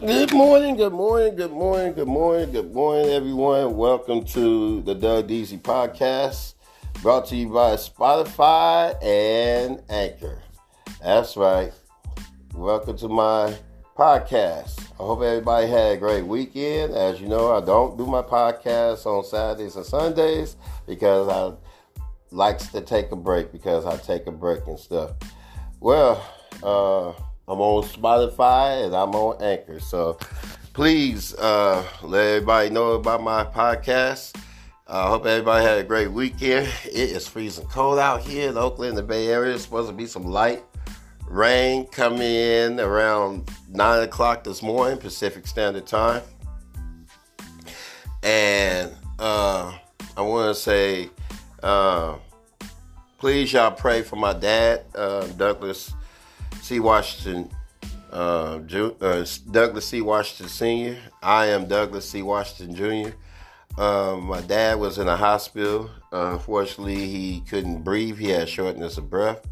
Good morning, good morning, good morning, good morning, good morning, everyone. Welcome to the Doug Deasy Podcast, brought to you by Spotify and Anchor. That's right. Welcome to my podcast. I hope everybody had a great weekend. As you know, I don't do my podcast on Saturdays and Sundays because I likes to take a break because I take a break and stuff. Well, uh, I'm on Spotify and I'm on Anchor. So please uh, let everybody know about my podcast. I uh, hope everybody had a great weekend. It is freezing cold out here in Oakland, the Bay Area. It's supposed to be some light rain coming in around 9 o'clock this morning, Pacific Standard Time. And uh, I want to say, uh, please, y'all pray for my dad, uh, Douglas C. Washington, uh, uh, Douglas C. Washington Sr. I am Douglas C. Washington Jr. Um, my dad was in a hospital. Unfortunately, he couldn't breathe. He had shortness of breath.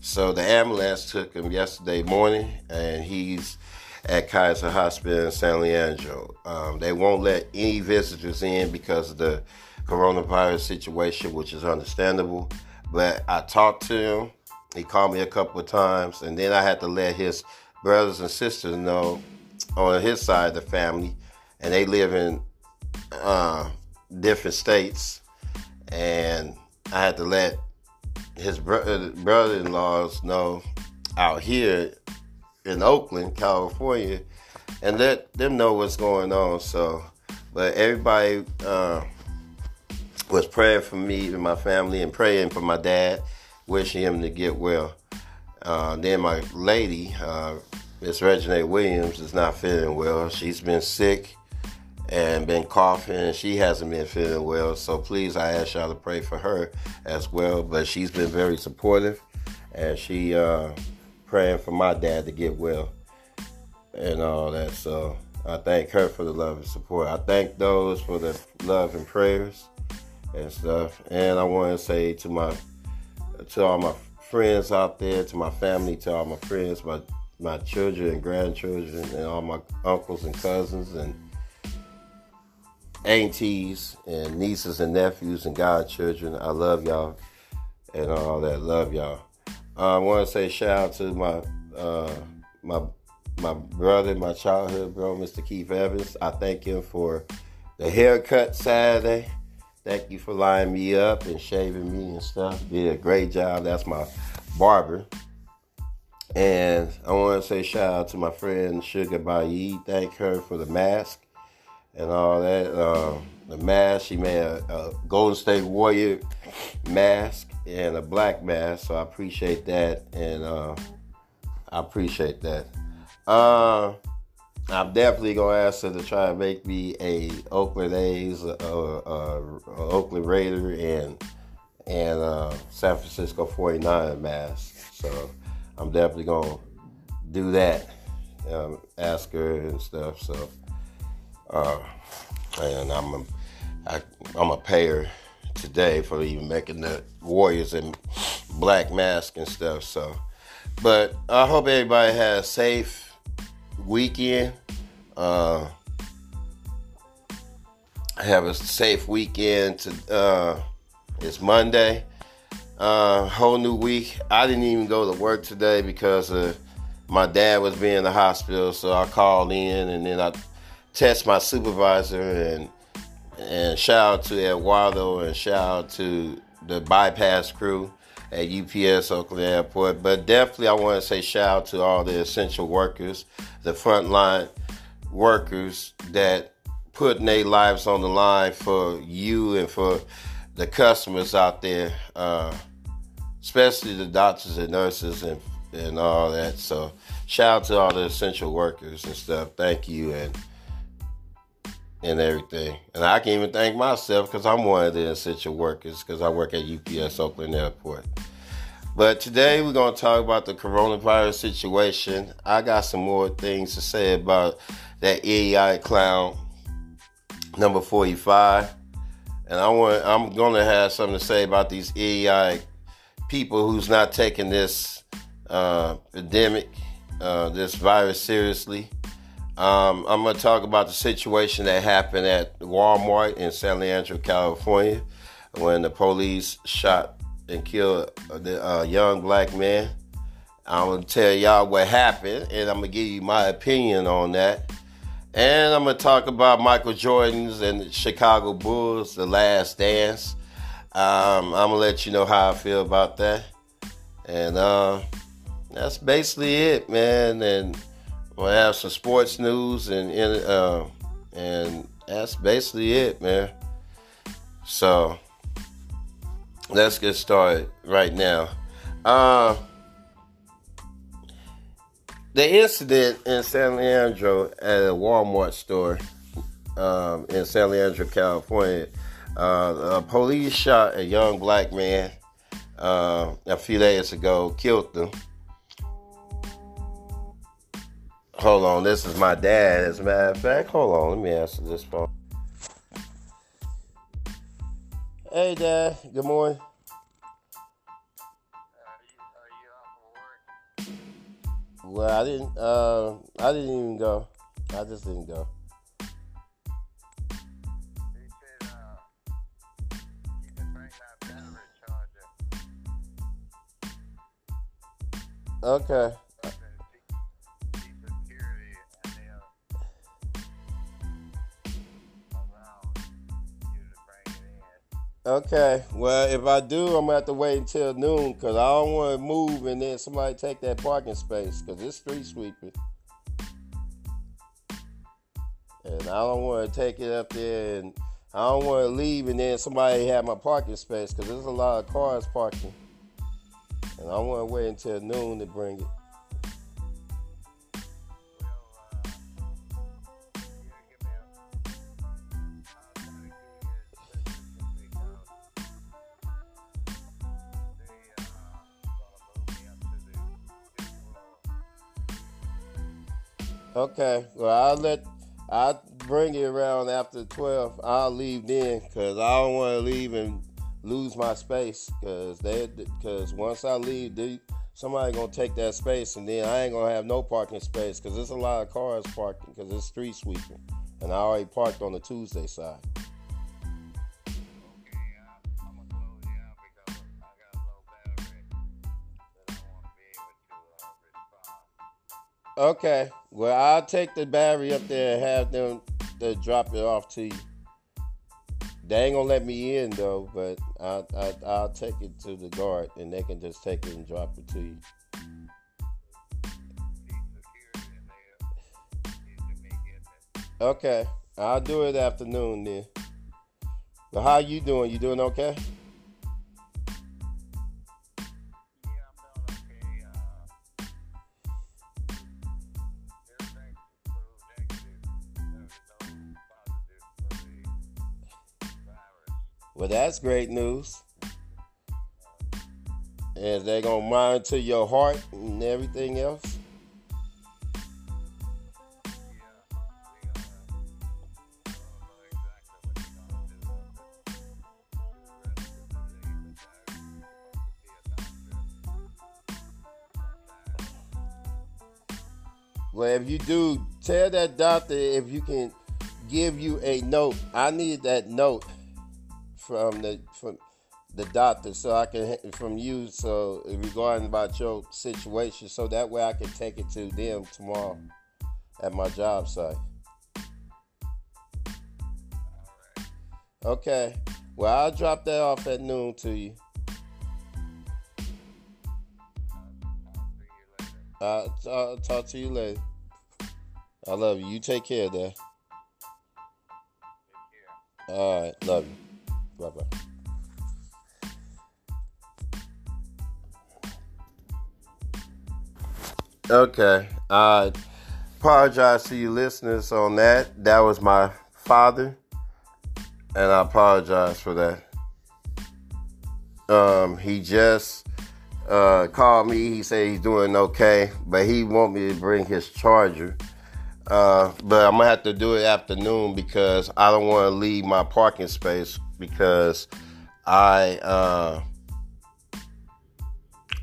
So the ambulance took him yesterday morning, and he's at Kaiser Hospital in San Leandro. Um, they won't let any visitors in because of the coronavirus situation, which is understandable. But I talked to him he called me a couple of times, and then I had to let his brothers and sisters know on his side of the family, and they live in uh, different states, and I had to let his bro- uh, brother-in-laws know out here in Oakland, California, and let them know what's going on. So, but everybody uh, was praying for me and my family, and praying for my dad wishing him to get well. Uh, then my lady, uh, Miss Regina Williams, is not feeling well. She's been sick and been coughing, and she hasn't been feeling well. So please, I ask y'all to pray for her as well. But she's been very supportive, and she uh, praying for my dad to get well and all that. So I thank her for the love and support. I thank those for the love and prayers and stuff. And I want to say to my to all my friends out there, to my family, to all my friends, my my children and grandchildren, and all my uncles and cousins and aunties and nieces and nephews and godchildren. I love y'all and all that. Love y'all. Uh, I want to say shout out to my uh, my my brother, my childhood bro, Mr. Keith Evans. I thank him for the haircut Saturday. Thank you for lining me up and shaving me and stuff. Did a great job. That's my barber. And I want to say shout out to my friend Sugar Bayi. Thank her for the mask and all that. Uh, the mask, she made a, a, Golden State Warrior mask and a black mask. So I appreciate that. And uh, I appreciate that. Uh, I'm definitely gonna ask her to try and make me a Oakland A's, uh, Oakland Raider, and and uh, San Francisco 49 mask. So I'm definitely gonna do that. Um, ask her and stuff. So uh, and I'm a, I, I'm a payer today for even making the Warriors in black mask and stuff. So, but I hope everybody has safe weekend. Uh, have a safe weekend. To uh, it's Monday, uh, whole new week. I didn't even go to work today because uh, my dad was being in the hospital, so I called in and then I test my supervisor and and shout out to Eduardo and shout out to the bypass crew at UPS Oakland Airport. But definitely, I want to say shout out to all the essential workers, the frontline workers that putting their lives on the line for you and for the customers out there, uh, especially the doctors and nurses and and all that. So shout out to all the essential workers and stuff. Thank you and and everything. And I can even thank myself because I'm one of the essential workers because I work at UPS Oakland Airport. But today we're going to talk about the coronavirus situation. I got some more things to say about that EI clown number 45. And I want I'm going to have something to say about these EI people who's not taking this uh, pandemic, uh, this virus seriously. Um, I'm going to talk about the situation that happened at Walmart in San Leandro, California, when the police shot and killed a uh, young black man. I'm going to tell y'all what happened, and I'm going to give you my opinion on that. And I'm going to talk about Michael Jordan's and the Chicago Bulls, The Last Dance. Um, I'm going to let you know how I feel about that. And uh, that's basically it, man. And we'll have some sports news, and uh, and that's basically it, man. So let's get started right now. Uh, the incident in San Leandro at a Walmart store um, in San Leandro, California. Uh, police shot a young black man uh, a few days ago, killed him. Hold on, this is my dad. As a matter of fact, hold on, let me answer this phone. Hey, Dad. Good morning. Well, I didn't. Uh, I didn't even go. I just didn't go. Okay. Okay. Well, if I do, I'm gonna have to wait until noon because I don't want to move and then somebody take that parking space because it's street sweeping, and I don't want to take it up there and I don't want to leave and then somebody have my parking space because there's a lot of cars parking, and I want to wait until noon to bring it. Okay. Well, I'll let I'll bring it around after twelve. I'll leave then because I don't want to leave and lose my space because they because once I leave, they, somebody gonna take that space and then I ain't gonna have no parking space because there's a lot of cars parking because it's street sweeping and I already parked on the Tuesday side. Okay. Well, I'll take the battery up there and have them to drop it off to you. They ain't gonna let me in though, but I, I I'll take it to the guard and they can just take it and drop it to you. Okay, I'll do it afternoon then. But how you doing? You doing okay? Well, that's great news. And they're going to monitor your heart and everything else. Well, if you do, tell that doctor if you can give you a note. I need that note from the from the doctor so I can from you so regarding about your situation so that way I can take it to them tomorrow at my job site. Okay. Well, I'll drop that off at noon to you. I'll, I'll talk to you later. I love you. You take care of that. Take care. All right. Love you. Okay. I apologize to you listeners on that. That was my father, and I apologize for that. Um, he just uh, called me. He said he's doing okay, but he want me to bring his charger uh, but I'm gonna have to do it afternoon because I don't want to leave my parking space because I uh,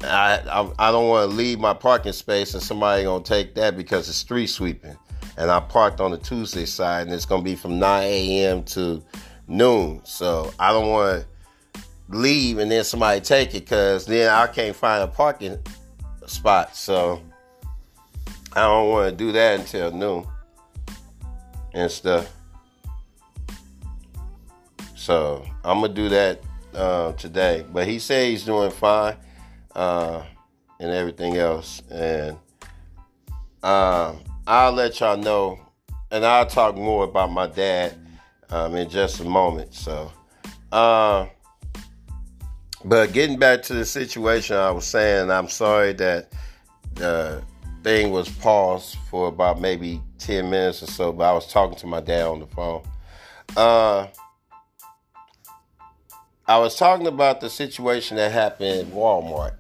I, I, I don't want to leave my parking space and somebody gonna take that because it's street sweeping, and I parked on the Tuesday side, and it's gonna be from 9 a.m. to noon. So I don't want to leave and then somebody take it because then I can't find a parking spot. So I don't want to do that until noon and stuff. So I'm gonna do that uh, today. But he said he's doing fine uh, and everything else, and uh, I'll let y'all know, and I'll talk more about my dad um, in just a moment. So, uh, but getting back to the situation, I was saying I'm sorry that the thing was paused for about maybe 10 minutes or so, but I was talking to my dad on the phone. I was talking about the situation that happened at Walmart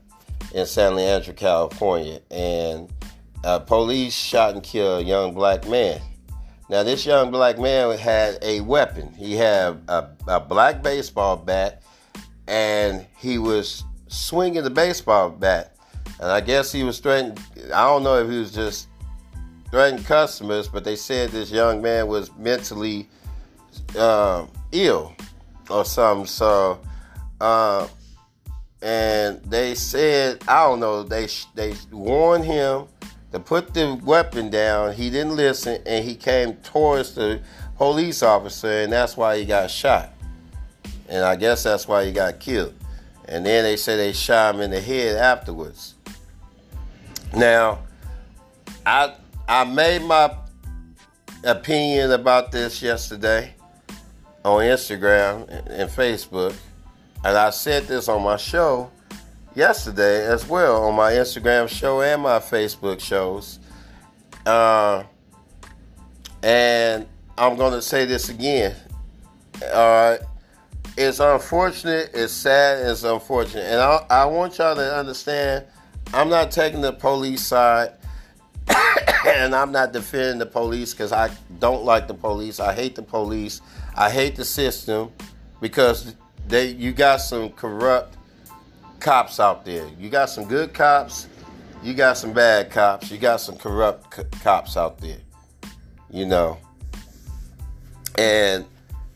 in San Leandro, California, and uh, police shot and killed a young black man. Now, this young black man had a weapon. He had a, a black baseball bat, and he was swinging the baseball bat. And I guess he was threatening. I don't know if he was just threatening customers, but they said this young man was mentally uh, ill or something. So, uh, and they said, I don't know. They they warned him to put the weapon down. He didn't listen, and he came towards the police officer, and that's why he got shot. And I guess that's why he got killed. And then they say they shot him in the head afterwards. Now, I I made my opinion about this yesterday on Instagram and Facebook, and I said this on my show yesterday as well on my Instagram show and my Facebook shows. Uh, and I'm going to say this again. Right. It's unfortunate, it's sad, it's unfortunate. And I, I want y'all to understand I'm not taking the police side and I'm not defending the police because I don't like the police. I hate the police. I hate the system because they you got some corrupt cops out there. You got some good cops. You got some bad cops. You got some corrupt c- cops out there. You know. And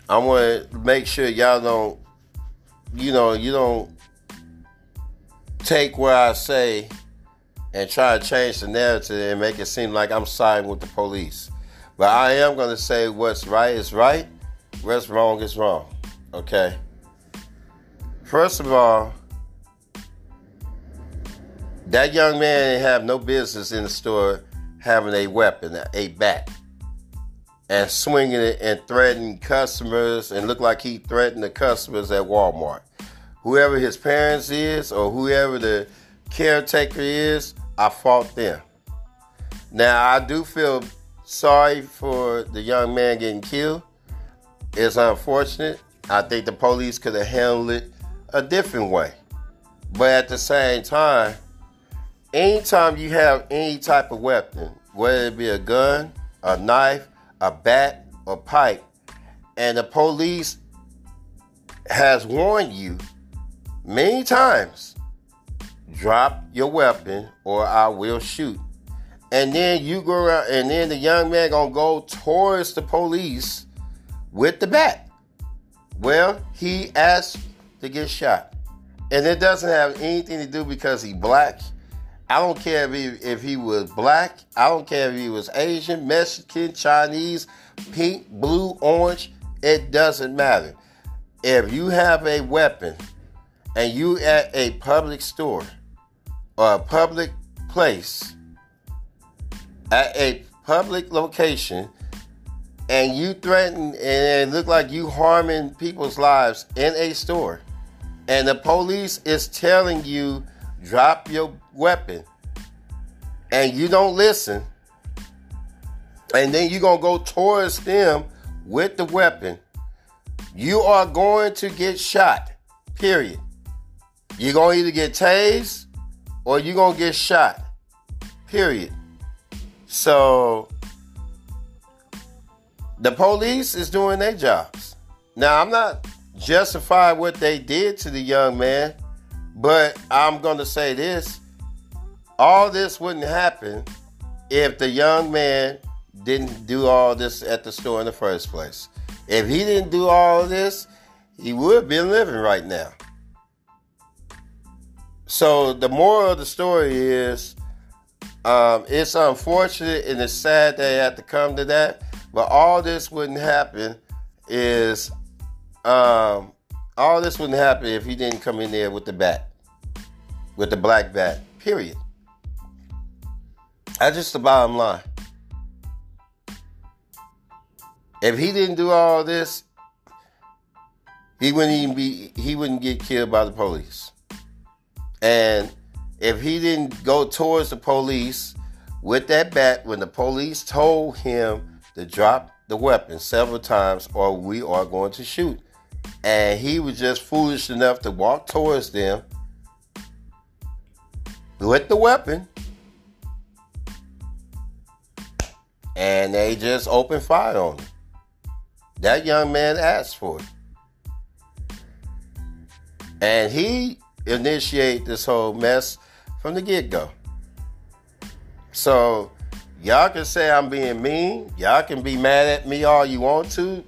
I want to make sure y'all don't, you know, you don't take what I say and try to change the narrative and make it seem like I'm siding with the police. But I am going to say what's right is right, what's wrong is wrong. Okay? First of all, that young man have no business in the store having a weapon, a bat, and swinging it and threatening customers and look like he threatened the customers at Walmart. Whoever his parents is or whoever the caretaker is, I fought them. Now I do feel sorry for the young man getting killed. It's unfortunate. I think the police could have handled it a different way. But at the same time, anytime you have any type of weapon, whether it be a gun, a knife, a bat, or pipe, and the police has warned you many times, drop your weapon or I will shoot. And then you go around, and then the young man gonna go towards the police with the bat. Well, he asked to get shot, and it doesn't have anything to do because he black I don't care if he, if he was black. I don't care if he was Asian, Mexican, Chinese, pink, blue, orange. It doesn't matter. If you have a weapon and you at a public store or a public place, at a public location, and you threaten and look like you harming people's lives in a store, and the police is telling you drop your weapon and you don't listen, and then you're to go towards them with the weapon, you are going to get shot. Period. You're to either get tased or you're going to get shot. Period. So the police is doing their jobs. Now, I'm not justifying what they did to the young man but I'm going to say this all this wouldn't happen if the young man didn't do all this at the store in the first place. If he didn't do all this, he would been living right now. So the moral of the story is um, it's unfortunate and it's sad they had to come to that, but all this wouldn't happen is um, all this wouldn't happen if he didn't come in there with the bat, with the black bat. Period. That's just the bottom line. If he didn't do all this, he wouldn't even be he wouldn't get killed by the police. And if he didn't go towards the police with that bat when the police told him to drop the weapon several times or we are going to shoot. And he was just foolish enough to walk towards them with the weapon. And they just opened fire on him. That young man asked for it. And he initiated this whole mess from the get go. So, y'all can say I'm being mean. Y'all can be mad at me all you want to.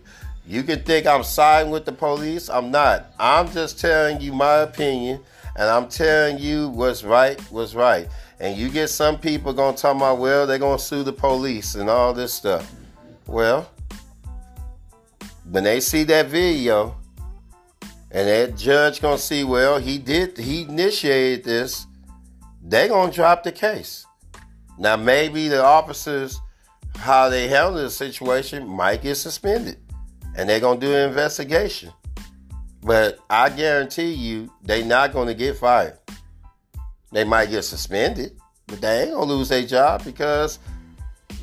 You can think I'm siding with the police. I'm not. I'm just telling you my opinion, and I'm telling you what's right, what's right. And you get some people gonna talk about, well, they're gonna sue the police and all this stuff. Well, when they see that video, and that judge gonna see, well, he did, he initiated this, they gonna drop the case. Now maybe the officers, how they handle the situation, might get suspended, and they're gonna do an investigation. But I guarantee you, they not gonna get fired. They might get suspended, but they ain't gonna lose their job because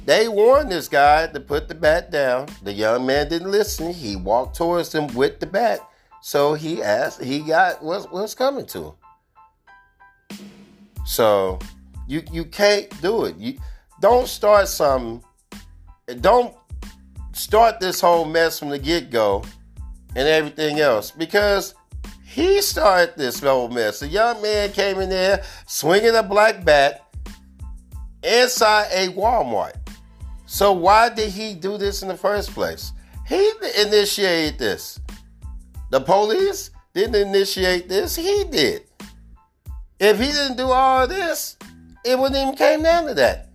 they warned this guy to put the bat down. The young man didn't listen. He walked towards them with the bat. So he asked, he got what's, what's coming to him. So you you can't do it. You don't start something. Don't start this whole mess from the get go and everything else because he started this whole mess. A young man came in there swinging a black bat inside a Walmart. So why did he do this in the first place? He initiated this. The police didn't initiate this. He did. If he didn't do all this, it wouldn't even came down to that.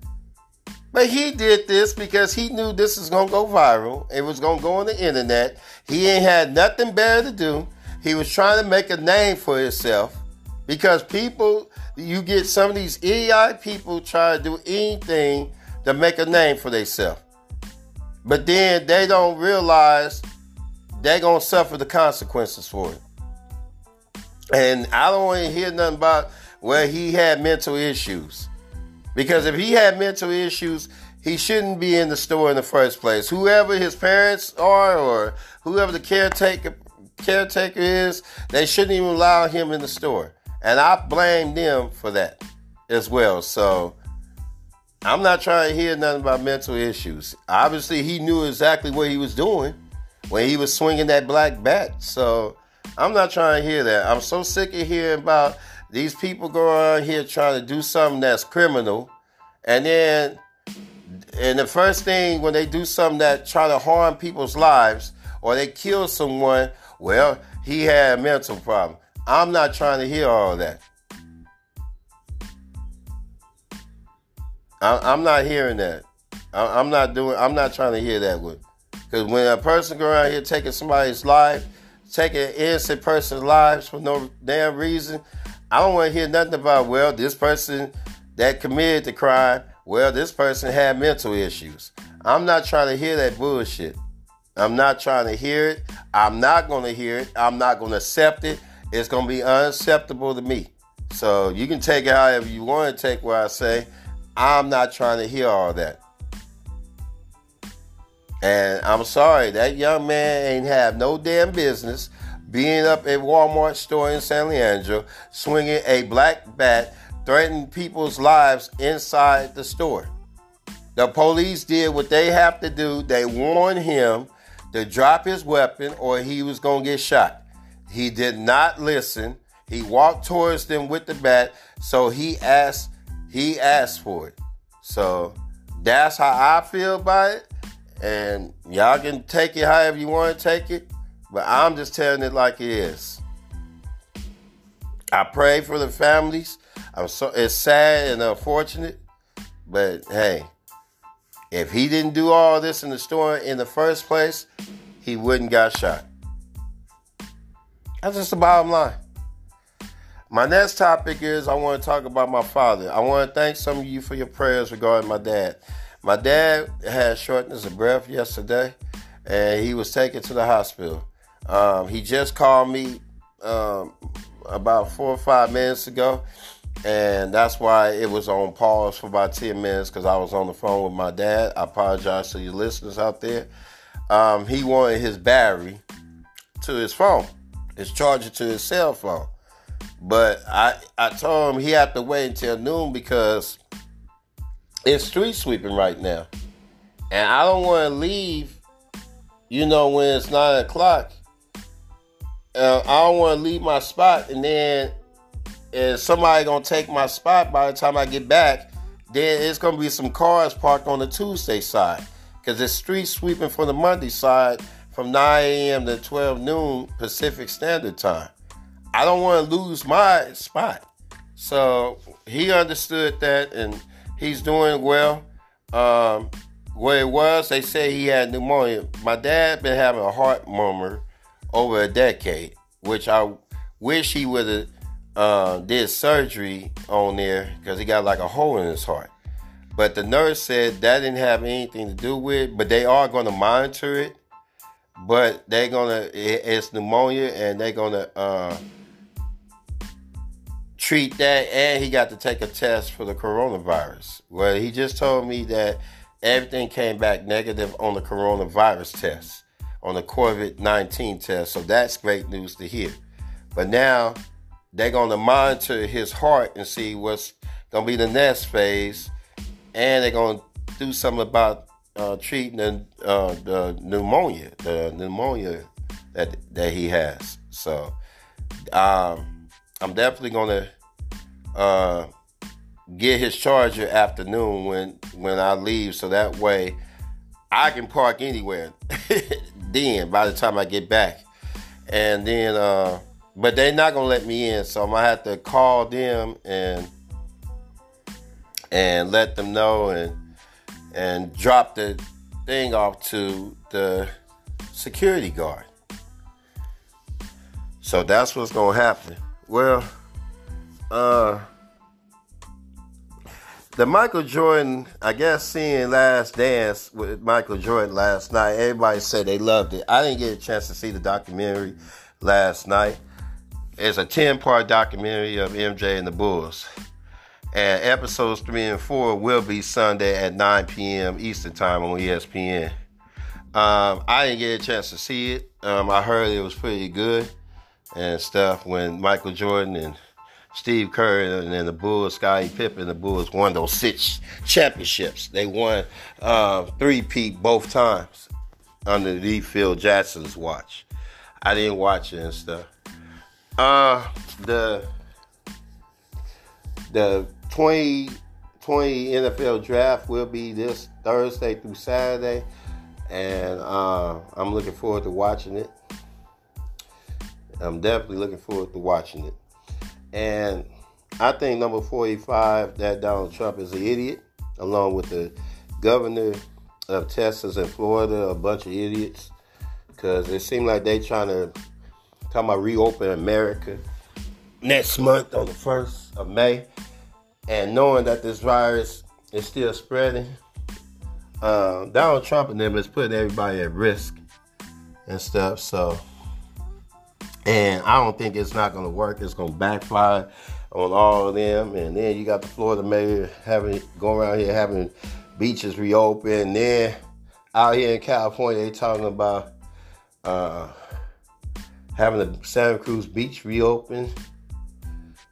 But he did this because he knew this was gonna go viral. It was gonna go on the internet. He ain't had nothing better to do. He was trying to make a name for himself because people, you get some of these idiotic people try to do anything to make a name for themselves. But then they don't realize they're gonna suffer the consequences for it. And I don't want to hear nothing about where he had mental issues. Because if he had mental issues, he shouldn't be in the store in the first place. Whoever his parents are or whoever the caretaker caretaker is, they shouldn't even allow him in the store. And I blame them for that as well. So I'm not trying to hear nothing about mental issues. Obviously, he knew exactly what he was doing when he was swinging that black bat. So I'm not trying to hear that. I'm so sick of hearing about these people going around here trying to do something that's criminal, and then and the first thing when they do something that try to harm people's lives or they kill someone, well, he had a mental problem. I'm not trying to hear all that. I'm not hearing that. I'm not doing. I'm not trying to hear that one. Because when a person go around here taking somebody's life, taking innocent person's lives for no damn reason, I don't want to hear nothing about. Well, this person that committed the crime. Well, this person had mental issues. I'm not trying to hear that bullshit. I'm not trying to hear it. I'm not going to hear it. I'm not going to accept it. It's going to be unacceptable to me. So you can take it however you want to take what I say. I'm not trying to hear all that. And I'm sorry, that young man ain't have no damn business being up at Walmart store in San Leandro, swinging a black bat, threatening people's lives inside the store. The police did what they have to do. They warned him to drop his weapon or he was going to get shot. He did not listen. He walked towards them with the bat, so he asked he asked for it. So that's how I feel about it. And y'all can take it however you want to take it. But I'm just telling it like it is. I pray for the families. I'm so it's sad and unfortunate, but hey, if he didn't do all this in the store in the first place, he wouldn't got shot. That's just the bottom line. My next topic is I want to talk about my father. I want to thank some of you for your prayers regarding my dad. My dad had shortness of breath yesterday, and he was taken to the hospital. Um, he just called me um, about four or five minutes ago, and that's why it was on pause for about 10 minutes because I was on the phone with my dad. I apologize to your listeners out there. Um, he wanted his battery to his phone, his charger to his cell phone. But I, I told him he had to wait until noon because it's street sweeping right now. And I don't want to leave, you know, when it's nine o'clock uh, I don't want to leave my spot and then if somebody gonna take my spot by the time I get back, then it's gonna be some cars parked on the Tuesday side because it's street sweeping from the Monday side from 9 a.m. to 12 noon Pacific Standard Time. I don't want to lose my spot. So he understood that and he's doing well. Um, what it was, they say he had pneumonia. My dad been having a heart murmur over a decade, which I wish he would have uh, did surgery on there because he got like a hole in his heart. But the nurse said that didn't have anything to do with but they are going to monitor it. But they're to, it's pneumonia and they're to uh, treat that. And he got to take a test for the coronavirus. Well, he just told me that everything came back negative on the coronavirus test on the COVID 19 test. So that's great news to hear. But now they're going to monitor his heart and see what's going to be the next phase. And they're going to do something about uh, treating the, uh, the pneumonia, the pneumonia that, that he has. So um, I'm definitely going to uh, get his charger afternoon when when I leave, so that way I can park anywhere. then by the time I get back. And then, uh, but they're not gonna let me in, so I'm gonna have to call them and and let them know and and drop the thing off to the security guard. So that's what's gonna happen. Well, uh the Michael Jordan, I guess seeing Last Dance with Michael Jordan last night, everybody said they loved it. I didn't get a chance to see the documentary last night. It's a 10 part documentary of MJ and the Bulls. And episodes three and four will be Sunday at 9 p.m. Eastern Time on ESPN. Um, I didn't get a chance to see it. Um, I heard it was pretty good and stuff when Michael Jordan and Steve Kerr and then the Bulls, Scottie Pippen, the Bulls won those six championships. They won uh, three-peat both times under the Phil Jackson's watch. I didn't watch it and stuff. Uh, the the 2020 NFL draft will be this Thursday through Saturday, and uh, I'm looking forward to watching it. I'm definitely looking forward to watching it. And I think number 45, that Donald Trump is an idiot, along with the governor of Texas and Florida, a bunch of idiots. Because it seems like they trying to talk about reopen America next month on the 1st of May. And knowing that this virus is still spreading, uh, Donald Trump and them is putting everybody at risk and stuff. So and I don't think it's not going to work. It's going to backfire on all of them. And then you got the Florida mayor having going around here having beaches reopen. then out here in California, they talking about uh, having the Santa Cruz Beach reopen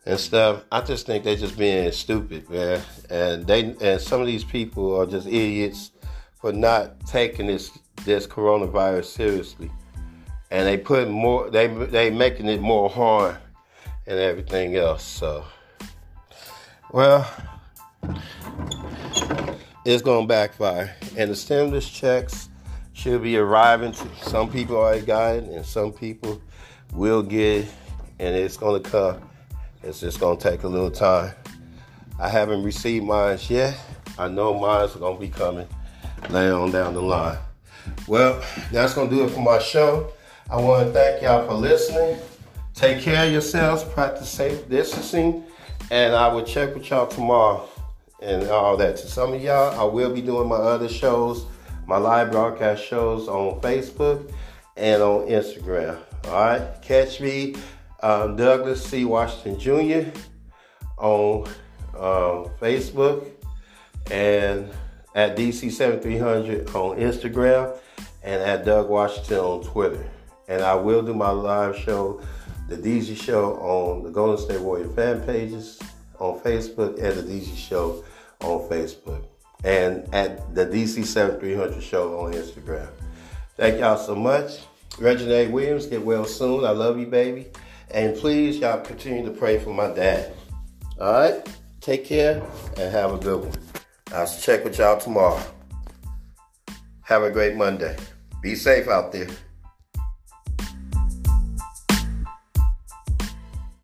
and stuff. I just think they're just being stupid, man. And they and some of these people are just idiots for not taking this this coronavirus seriously and they put more they they making it more harm and everything else so well it's to backfire. And the stimulus checks should be arriving. To, some people already got it, and some people will get it, and it's to come. It's just to take a little time. I haven't received mine yet. I know mine's to be coming later on down the line. Well, that's to do it for my show. I want to thank y'all for listening. Take care of yourselves, practice safe distancing, and I will check with y'all tomorrow and all that. To some of y'all, I will be doing my other shows, my live broadcast shows on Facebook and on Instagram. All right, catch me, um, Douglas C. Washington Jr. on um, Facebook and at DC7300 on Instagram and at Doug Washington on Twitter. And I will do my live show, The DZ Show, on the Golden State Warrior fan pages on Facebook and The DZ Show on Facebook. And at the DC7300 Show on Instagram. Thank y'all so much. Reginald Williams, get well soon. I love you, baby. And please, y'all continue to pray for my dad. All right? Take care and have a good one. I'll check with y'all tomorrow. Have a great Monday. Be safe out there.